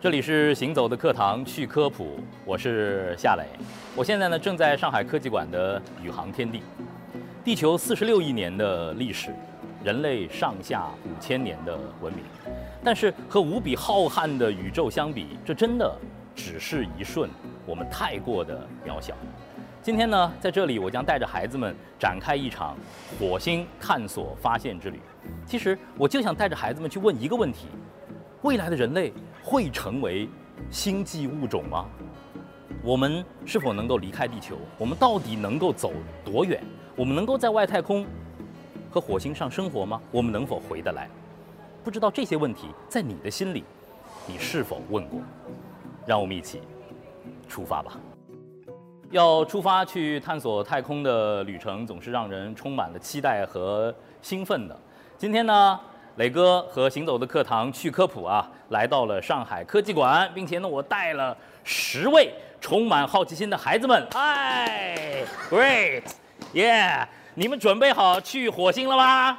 这里是行走的课堂去科普，我是夏磊。我现在呢正在上海科技馆的宇航天地。地球四十六亿年的历史，人类上下五千年的文明，但是和无比浩瀚的宇宙相比，这真的只是一瞬，我们太过的渺小。今天呢，在这里我将带着孩子们展开一场火星探索发现之旅。其实我就想带着孩子们去问一个问题：未来的人类会成为星际物种吗？我们是否能够离开地球？我们到底能够走多远？我们能够在外太空和火星上生活吗？我们能否回得来？不知道这些问题在你的心里，你是否问过？让我们一起出发吧。要出发去探索太空的旅程，总是让人充满了期待和兴奋的。今天呢，磊哥和行走的课堂去科普啊，来到了上海科技馆，并且呢，我带了十位充满好奇心的孩子们。嗨，Great，耶！你们准备好去火星了吗？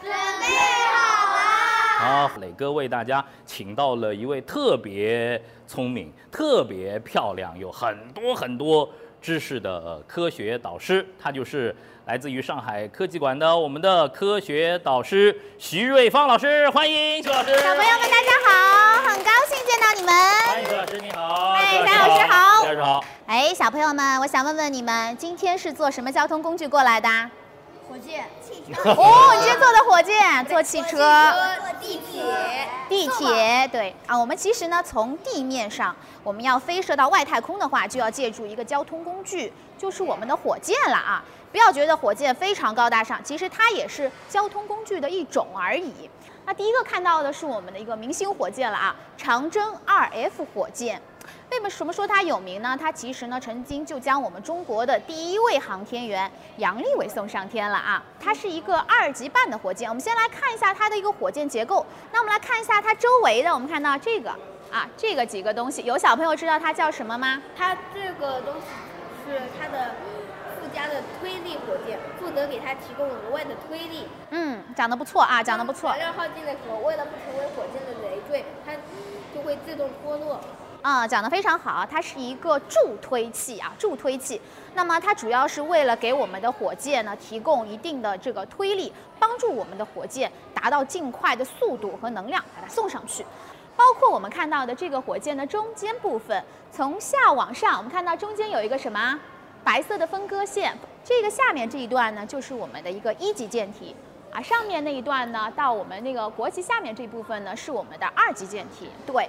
准备好了。好，磊哥为大家请到了一位特别聪明、特别漂亮、有很多很多。知识的科学导师，他就是来自于上海科技馆的我们的科学导师徐瑞芳老师，欢迎徐老师。小朋友们，大家好，很高兴见到你们。欢迎徐老师，你好。哎，张老师好。张老师好。哎，小朋友们，我想问问你们，今天是坐什么交通工具过来的？火箭、汽车。哦，你今天坐的火箭，坐汽车。坐地铁。地铁，对啊，我们其实呢，从地面上我们要飞射到外太空的话，就要借助一个交通工具，就是我们的火箭了啊。不要觉得火箭非常高大上，其实它也是交通工具的一种而已。那第一个看到的是我们的一个明星火箭了啊，长征二 F 火箭。为什么说它有名呢？它其实呢，曾经就将我们中国的第一位航天员杨利伟送上天了啊！它是一个二级半的火箭。我们先来看一下它的一个火箭结构。那我们来看一下它周围的，我们看到这个啊，这个几个东西，有小朋友知道它叫什么吗？它这个东西是它的附加的推力火箭，负责给它提供额外的推力。嗯，讲得不错啊，讲得不错。燃料耗尽的时候，为了不成为火箭的累赘，它就会自动脱落。啊，讲得非常好，它是一个助推器啊，助推器。那么它主要是为了给我们的火箭呢提供一定的这个推力，帮助我们的火箭达到尽快的速度和能量，把它送上去。包括我们看到的这个火箭的中间部分，从下往上，我们看到中间有一个什么白色的分割线，这个下面这一段呢就是我们的一个一级舰体啊，上面那一段呢到我们那个国旗下面这部分呢是我们的二级舰体，对。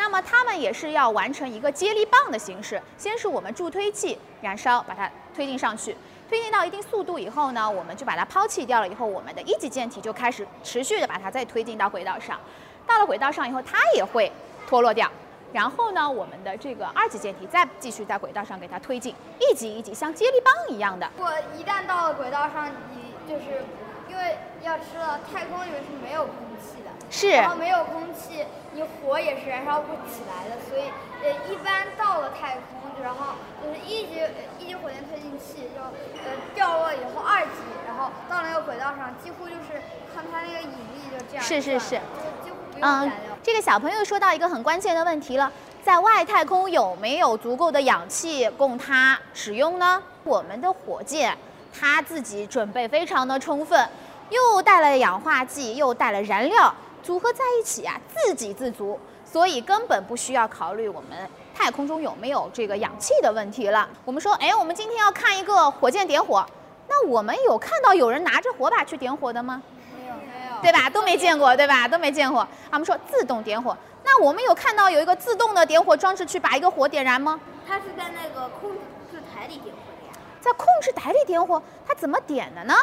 那么它们也是要完成一个接力棒的形式，先是我们助推器燃烧，把它推进上去，推进到一定速度以后呢，我们就把它抛弃掉了。以后我们的一级舰体就开始持续的把它再推进到轨道上，到了轨道上以后，它也会脱落掉。然后呢，我们的这个二级舰体再继续在轨道上给它推进，一级一级像接力棒一样的。我一旦到了轨道上，你就是因为要知道太空里面是没有空气，是，然后没有空气。你火也是燃烧不起来的，所以呃，一般到了太空，然后就是一级一级火箭推进器就呃掉落以后二级，然后到那个轨道上，几乎就是看它那个引力就这样，是是是，就几乎不用燃料。这个小朋友说到一个很关键的问题了，在外太空有没有足够的氧气供它使用呢？我们的火箭它自己准备非常的充分，又带了氧化剂，又带了燃料。组合在一起啊，自给自足，所以根本不需要考虑我们太空中有没有这个氧气的问题了。我们说，哎，我们今天要看一个火箭点火，那我们有看到有人拿着火把去点火的吗？没有，没有，对吧？都没见过，对吧？都没见过。他们说自动点火，那我们有看到有一个自动的点火装置去把一个火点燃吗？它是在那个控制台里点火的呀。在控制台里点火，它怎么点的呢？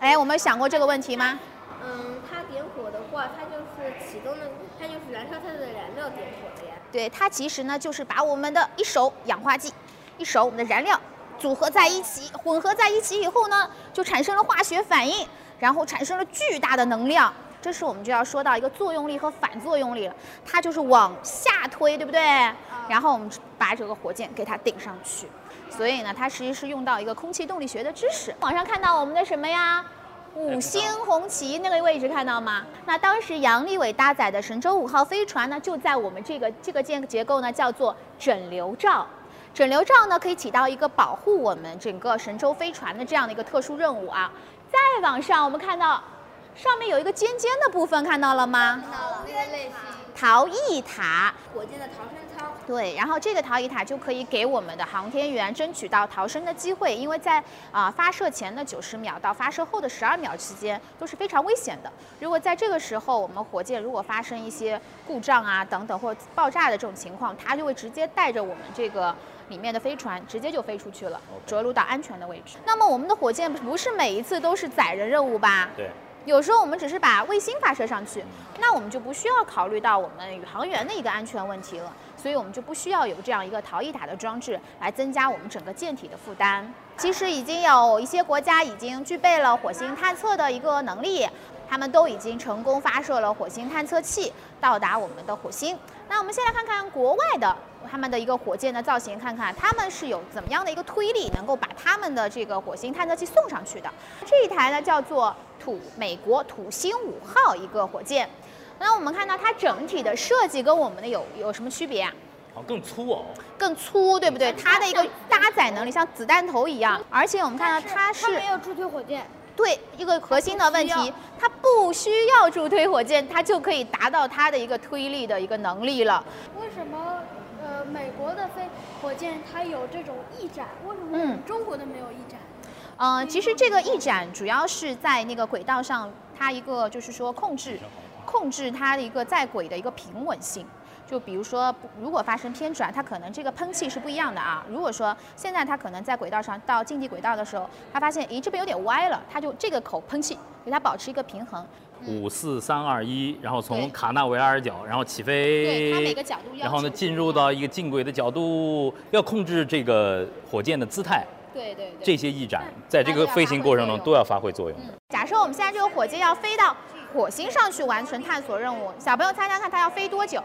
哎，我们想过这个问题吗？嗯，它点火的话，它就是启动的，它就是燃烧它的燃料点火的呀。对，它其实呢就是把我们的一手氧化剂，一手我们的燃料组合在一起，混合在一起以后呢，就产生了化学反应，然后产生了巨大的能量。这时我们就要说到一个作用力和反作用力了，它就是往下推，对不对？然后我们把这个火箭给它顶上去，所以呢，它实际是用到一个空气动力学的知识。网上看到我们的什么呀？五星红旗那个位置看到吗？那当时杨利伟搭载的神舟五号飞船呢，就在我们这个这个建结构呢，叫做整流罩。整流罩呢，可以起到一个保护我们整个神舟飞船的这样的一个特殊任务啊。再往上，我们看到上面有一个尖尖的部分，看到了吗？看到了那个类型逃逸塔。火箭的逃生舱。对，然后这个逃逸塔就可以给我们的航天员争取到逃生的机会，因为在啊、发射前的九十秒到发射后的十二秒之间都是非常危险的。如果在这个时候我们火箭如果发生一些故障啊等等或爆炸的这种情况，它就会直接带着我们这个。里面的飞船直接就飞出去了，着陆到安全的位置。那么我们的火箭不是每一次都是载人任务吧？对，有时候我们只是把卫星发射上去，那我们就不需要考虑到我们宇航员的一个安全问题了，所以我们就不需要有这样一个逃逸塔的装置来增加我们整个舰体的负担。其实已经有一些国家已经具备了火星探测的一个能力，他们都已经成功发射了火星探测器到达我们的火星。那我们先来看看国外的他们的一个火箭的造型，看看他们是有怎么样的一个推力，能够把他们的这个火星探测器送上去的。这一台呢叫做土美国土星五号一个火箭。那我们看到它整体的设计跟我们的有有什么区别啊？哦，更粗哦。更粗，对不对？它的一个搭载能力像子弹头一样，而且我们看到它它是没有助推火箭，对一个核心的问题，它不需要助推火箭，它就可以达到它的一个推力的一个能力了。为什么呃美国的飞火箭它有这种翼展，为什么我嗯们中国的没有翼展？嗯、其实这个翼展主要是在那个轨道上，它一个就是说控制控制它的一个在轨的一个平稳性。就比如说，如果发生偏转，它可能这个喷气是不一样的啊。如果说现在它可能在轨道上到近地轨道的时候，它发现，咦，这边有点歪了，它就这个口喷气，给它保持一个平衡。五四三二一，然后从卡纳维尔角，然后起飞，对，它每个角度要然后呢进入到一个近轨的角度，要控制这个火箭的姿态，对对对。这些翼展在这个飞行过程中都要发挥作用的。假设我们现在这个火箭要飞到火星上去完成探索任务，小朋友猜猜看它要飞多久？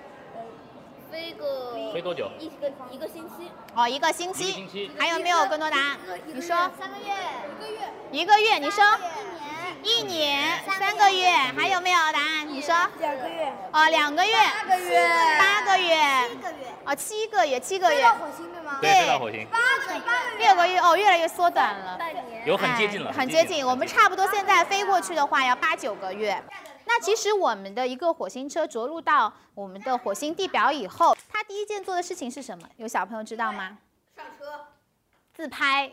飞个飞多久？一个一个星期，哦，一个星一个期。星期。还有没有更多答案？你说三个月，一个月，一个月，你说一年，一年，三个月，还有没有答案？你说两个月，哦，两个月，八个月，八个月，七个月，哦，七个月，七个月到，火星对吗？对，飞到火星，八个八个月，六个月，哦，越来越缩短了。半年，有很接近了，哎很接近。我们差不多现在飞过去的话要八九个月。那其实我们的一个火星车着陆到我们的火星地表以后，它第一件做的事情是什么？有小朋友知道吗？上车，自拍。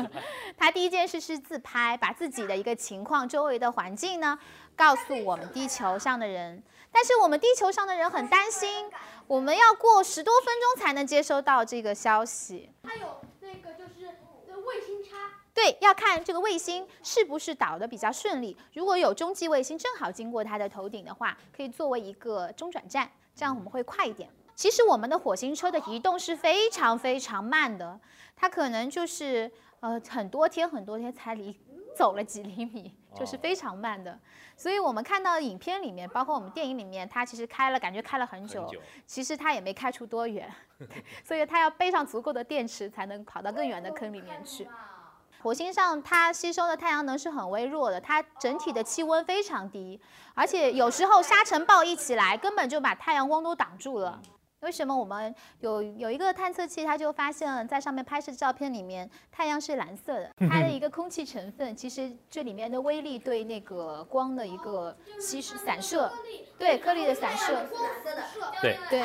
他第一件事是自拍，把自己的一个情况、周围的环境呢，告诉我们地球上的人。但是我们地球上的人很担心，我们要过十多分钟才能接收到这个消息。他有那个就是呃卫星差，对，要看这个卫星是不是导得比较顺利。如果有中继卫星正好经过他的头顶的话，可以作为一个中转站，这样我们会快一点。其实我们的火星车的移动是非常非常慢的，它可能就是呃很多天很多天才离走了几厘米，就是哦非常慢的。所以我们看到的影片里面，包括我们电影里面，它其实开了，感觉开了很久，很久其实它也没开出多远，所以它要背上足够的电池才能跑到更远的坑里面去。火星上它吸收的太阳能是很微弱的，它整体的气温非常低，而且有时候沙尘暴一起来，根本就把太阳光都挡住了。为什么我们有有一个探测器，它就发现了在上面拍摄照片里面，太阳是蓝色的，它的一个空气成分，其实这里面的微粒对那个光的一个吸收散射，对颗粒的散射，对对，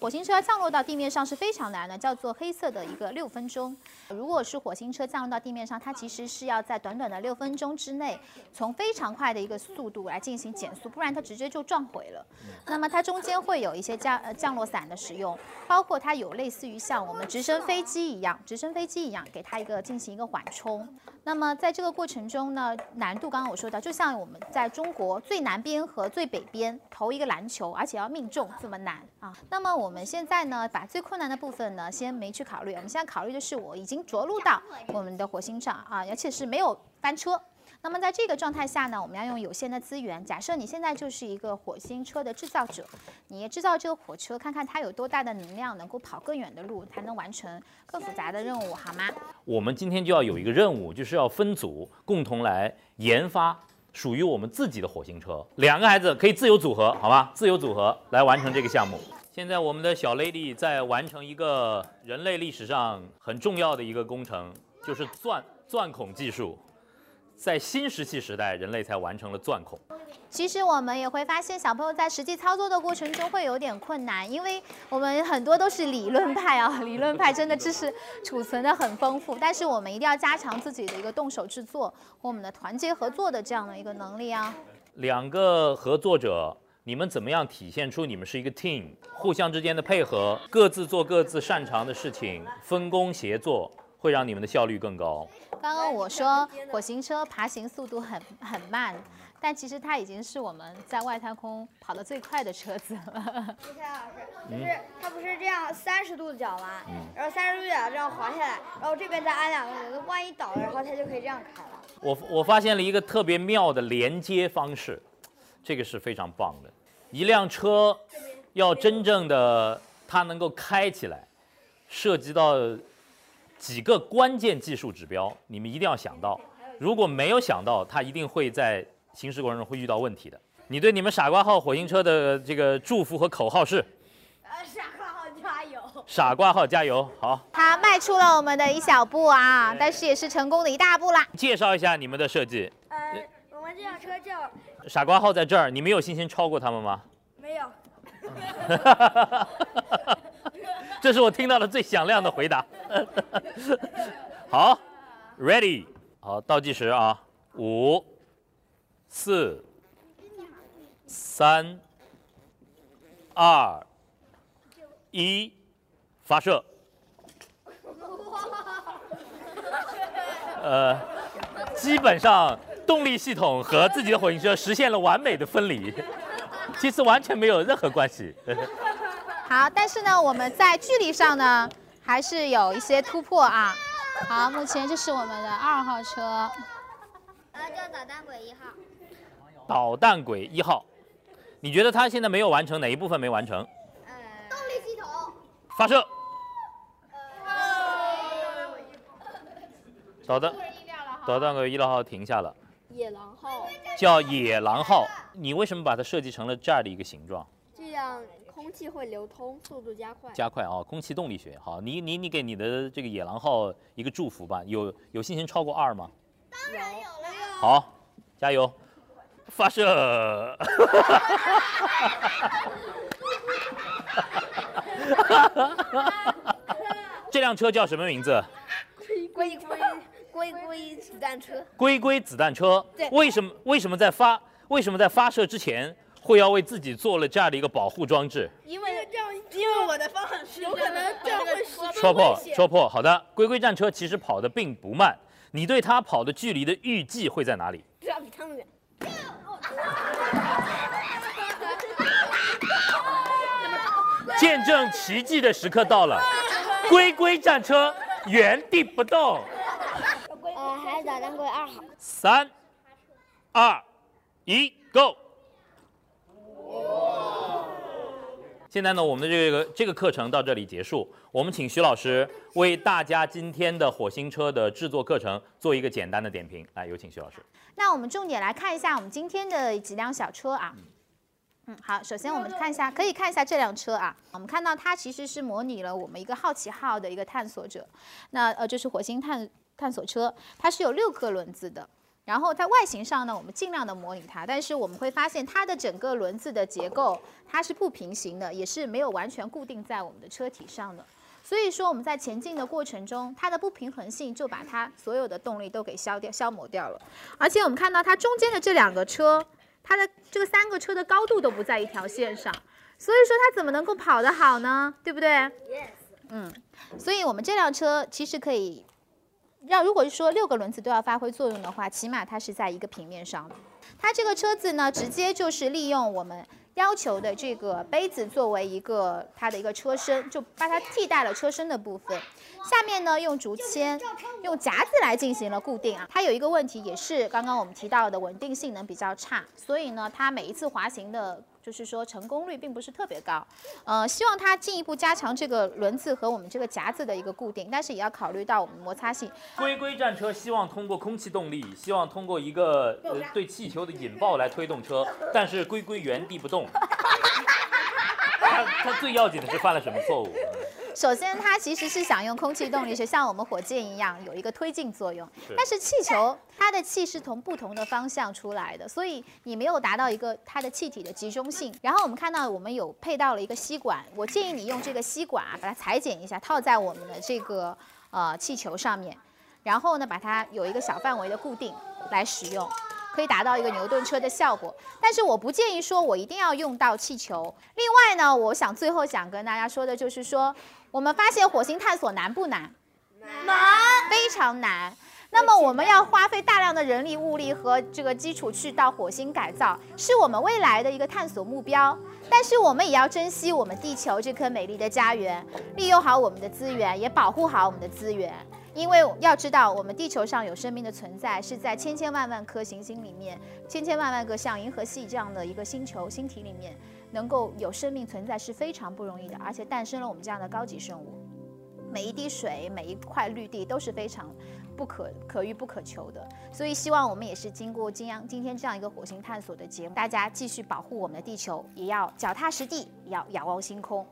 火星车降落到地面上是非常难的，叫做黑色的一个六分钟。如果是火星车降落到地面上，它其实是要在短短的六分钟之内，从非常快的一个速度来进行减速，不然它直接就撞毁了。那么它中间会有一些降呃降落伞的使用，包括它有类似于像我们直升飞机一样，直升飞机一样给它一个进行一个缓冲。那么在这个过程中呢，难度刚刚我说到，就像我们在中国最南边和最北边投一个篮球，而且要命中这么难啊。那么我们现在呢，把最困难的部分呢先没去考虑，我们现在考虑的是我已经着陆到我们的火星上啊，而且是没有翻车。那么在这个状态下呢，我们要用有限的资源。假设你现在就是一个火星车的制造者，你也制造这个火车，看看它有多大的能量，能够跑更远的路，才能完成更复杂的任务，好吗？我们今天就要有一个任务，就是要分组共同来研发属于我们自己的火星车。两个孩子可以自由组合，好吗？自由组合来完成这个项目。现在我们的小 lady 在完成一个人类历史上很重要的一个工程，就是钻钻孔技术。在新石器时代，人类才完成了钻孔。其实我们也会发现，小朋友在实际操作的过程中会有点困难，因为我们很多都是理论派啊，理论派真的知识储存的很丰富，但是我们一定要加强自己的一个动手制作和我们的团结合作的这样的一个能力啊。两个合作者。你们怎么样体现出你们是一个 team，互相之间的配合，各自做各自擅长的事情，分工协作，会让你们的效率更高。刚刚我说火星车爬行速度很很慢，但其实它已经是我们在外太空跑得最快的车子了。李老师，就是它不是这样三十度角吗？然后三十度角这样滑下来，然后这边再安两个轮子，万一倒了，然后它就可以这样开了。我我发现了一个特别妙的连接方式。这个是非常棒的，一辆车要真正的它能够开起来，涉及到几个关键技术指标，你们一定要想到。如果没有想到，它一定会在行驶过程中会遇到问题的。你对你们傻瓜号火星车的这个祝福和口号是？呃，傻瓜号加油！傻瓜号加油！好，它迈出了我们的一小步啊，但是也是成功的一大步啦。介绍一下你们的设计。呃，我们这辆车叫。傻瓜号在这儿，你们有信心超过他们吗？没有。这是我听到的最响亮的回答。好，ready，好，倒计时啊，五、四、三、二、一，发射。呃，基本上。动力系统和自己的火星车实现了完美的分离，其实完全没有任何关系。好，但是呢，我们在距离上呢还是有一些突破啊。好，目前这是我们的二号车，呃，叫导弹鬼一号。导弹鬼一号，你觉得他现在没有完成哪一部分没完成？呃，动力系统。发射。导弹，导弹鬼一号停下了。野狼号叫野狼号，你为什么把它设计成了这样的一个形状？这样空气会流通，速度加快。加快啊，空气动力学。好，你你你给你的这个野狼号一个祝福吧。有有信心超过二吗？当然有了。好，加油，发射。这辆车叫什么名字？龟龟。龟龟子弹车，龟龟子弹车，对，为什么为什么在发为什么在发射之前会要为自己做了这样的一个保护装置？因为这样，因为我的方向是有可能这样会戳破戳破。好的，龟龟战车其实跑的并不慢，你对它跑的距离的预计会在哪里？这要比他们远。见证奇迹的时刻到了，龟龟战车原地不动。呃，还是导弹龟二号，三、二、一，Go！现在呢，我们的这个这个课程到这里结束。我们请徐老师为大家今天的火星车的制作课程做一个简单的点评。来，有请徐老师。那我们重点来看一下我们今天的几辆小车啊。嗯，好，首先我们看一下，可以看一下这辆车啊。我们看到它其实是模拟了我们一个好奇号的一个探索者。那呃，就是火星探。探索车它是有六颗轮子的，然后在外形上呢，我们尽量的模拟它，但是我们会发现它的整个轮子的结构它是不平行的，也是没有完全固定在我们的车体上的。所以说我们在前进的过程中，它的不平衡性就把它所有的动力都给消掉、消磨掉了。而且我们看到它中间的这两个车，它的这个三个车的高度都不在一条线上，所以说它怎么能够跑得好呢？对不对？Yes。嗯，所以我们这辆车其实可以。那如果是说六个轮子都要发挥作用的话，起码它是在一个平面上的。它这个车子呢，直接就是利用我们要求的这个杯子作为一个它的一个车身，就把它替代了车身的部分。下面呢，用竹签、用夹子来进行了固定啊。它有一个问题，也是刚刚我们提到的稳定性能比较差，所以呢，它每一次滑行的。就是说成功率并不是特别高，呃，希望它进一步加强这个轮子和我们这个夹子的一个固定，但是也要考虑到我们摩擦性。龟龟战车希望通过空气动力，希望通过一个呃对气球的引爆来推动车，但是龟龟原地不动。他他最要紧的是犯了什么错误？首先，它其实是想用空气动力，学像我们火箭一样有一个推进作用。但是气球它的气是从不同的方向出来的，所以你没有达到一个它的气体的集中性。然后我们看到我们有配到了一个吸管，我建议你用这个吸管啊，把它裁剪一下，套在我们的这个呃气球上面，然后呢把它有一个小范围的固定来使用。可以达到一个牛顿车的效果，但是我不建议说我一定要用到气球。另外呢，我想最后想跟大家说的就是说，我们发现火星探索难不难？难，非常难。那么我们要花费大量的人力物力和这个基础去到火星改造，是我们未来的一个探索目标。但是我们也要珍惜我们地球这颗美丽的家园，利用好我们的资源，也保护好我们的资源。因为要知道，我们地球上有生命的存在，是在千千万万颗行星里面，千千万万个像银河系这样的一个星球星体里面，能够有生命存在是非常不容易的，而且诞生了我们这样的高级生物。每一滴水，每一块绿地都是非常不可可遇不可求的。所以，希望我们也是经过今央今天这样一个火星探索的节目，大家继续保护我们的地球，也要脚踏实地，要仰望星空。